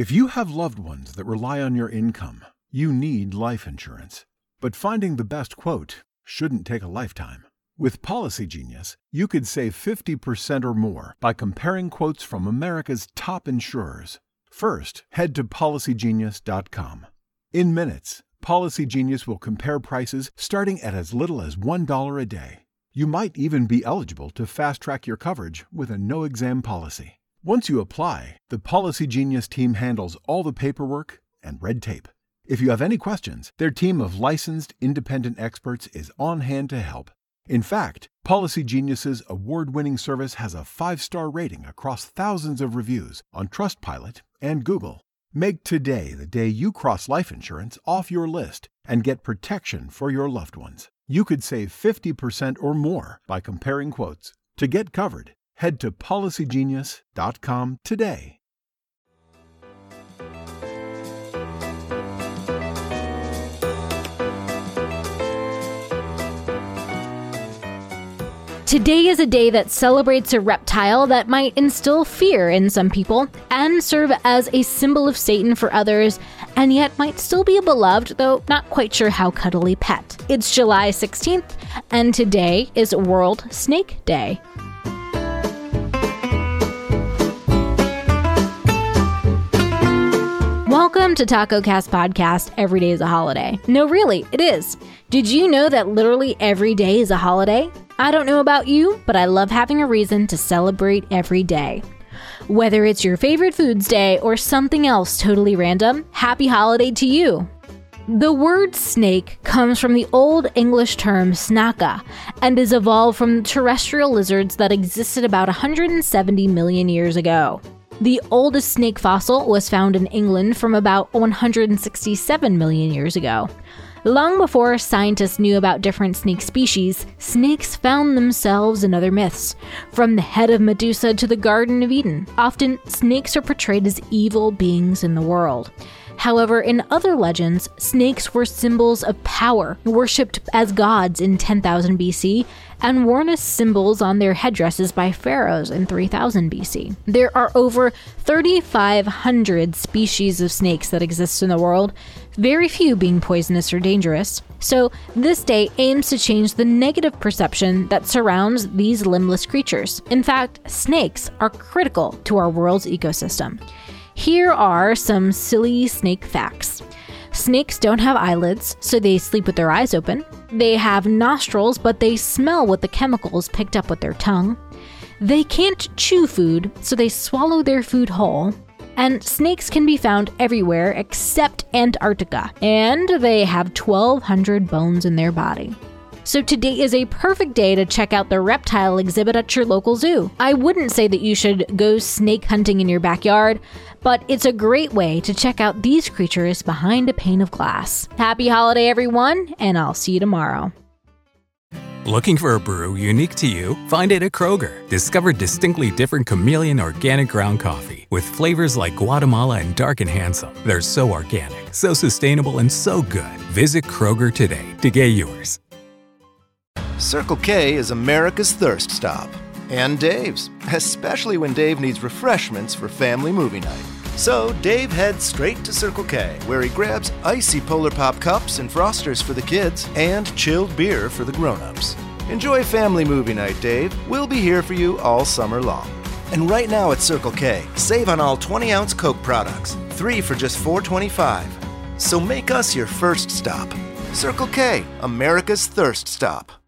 If you have loved ones that rely on your income, you need life insurance. But finding the best quote shouldn't take a lifetime. With Policy Genius, you could save 50% or more by comparing quotes from America's top insurers. First, head to policygenius.com. In minutes, Policy Genius will compare prices starting at as little as $1 a day. You might even be eligible to fast track your coverage with a no exam policy. Once you apply, the Policy Genius team handles all the paperwork and red tape. If you have any questions, their team of licensed independent experts is on hand to help. In fact, Policy Genius's award-winning service has a 5-star rating across thousands of reviews on Trustpilot and Google. Make today the day you cross life insurance off your list and get protection for your loved ones. You could save 50% or more by comparing quotes. To get covered, head to policygenius.com today. Today is a day that celebrates a reptile that might instill fear in some people and serve as a symbol of Satan for others, and yet might still be a beloved, though not quite sure how cuddly pet. It's July 16th, and today is World Snake Day. To Taco Cast Podcast. Every day is a holiday. No, really, it is. Did you know that literally every day is a holiday? I don't know about you, but I love having a reason to celebrate every day. Whether it's your favorite foods day or something else totally random, happy holiday to you. The word snake comes from the Old English term snaka and is evolved from terrestrial lizards that existed about 170 million years ago. The oldest snake fossil was found in England from about 167 million years ago. Long before scientists knew about different snake species, snakes found themselves in other myths. From the head of Medusa to the Garden of Eden, often snakes are portrayed as evil beings in the world. However, in other legends, snakes were symbols of power, worshipped as gods in 10,000 BC, and worn as symbols on their headdresses by pharaohs in 3000 BC. There are over 3,500 species of snakes that exist in the world, very few being poisonous or dangerous. So, this day aims to change the negative perception that surrounds these limbless creatures. In fact, snakes are critical to our world's ecosystem. Here are some silly snake facts. Snakes don't have eyelids, so they sleep with their eyes open. They have nostrils, but they smell with the chemicals picked up with their tongue. They can't chew food, so they swallow their food whole. And snakes can be found everywhere except Antarctica, and they have 1,200 bones in their body. So today is a perfect day to check out the reptile exhibit at your local zoo. I wouldn't say that you should go snake hunting in your backyard, but it's a great way to check out these creatures behind a pane of glass. Happy holiday, everyone, and I'll see you tomorrow. Looking for a brew unique to you? Find it at Kroger. Discover distinctly different chameleon organic ground coffee with flavors like Guatemala and Dark and Handsome. They're so organic, so sustainable, and so good. Visit Kroger today to get yours. Circle K is America's thirst stop. And Dave's, especially when Dave needs refreshments for family movie night. So Dave heads straight to Circle K, where he grabs icy Polar Pop cups and frosters for the kids and chilled beer for the grown-ups. Enjoy family movie night, Dave. We'll be here for you all summer long. And right now at Circle K, save on all 20 ounce Coke products, three for just $4.25. So make us your first stop. Circle K, America's thirst stop.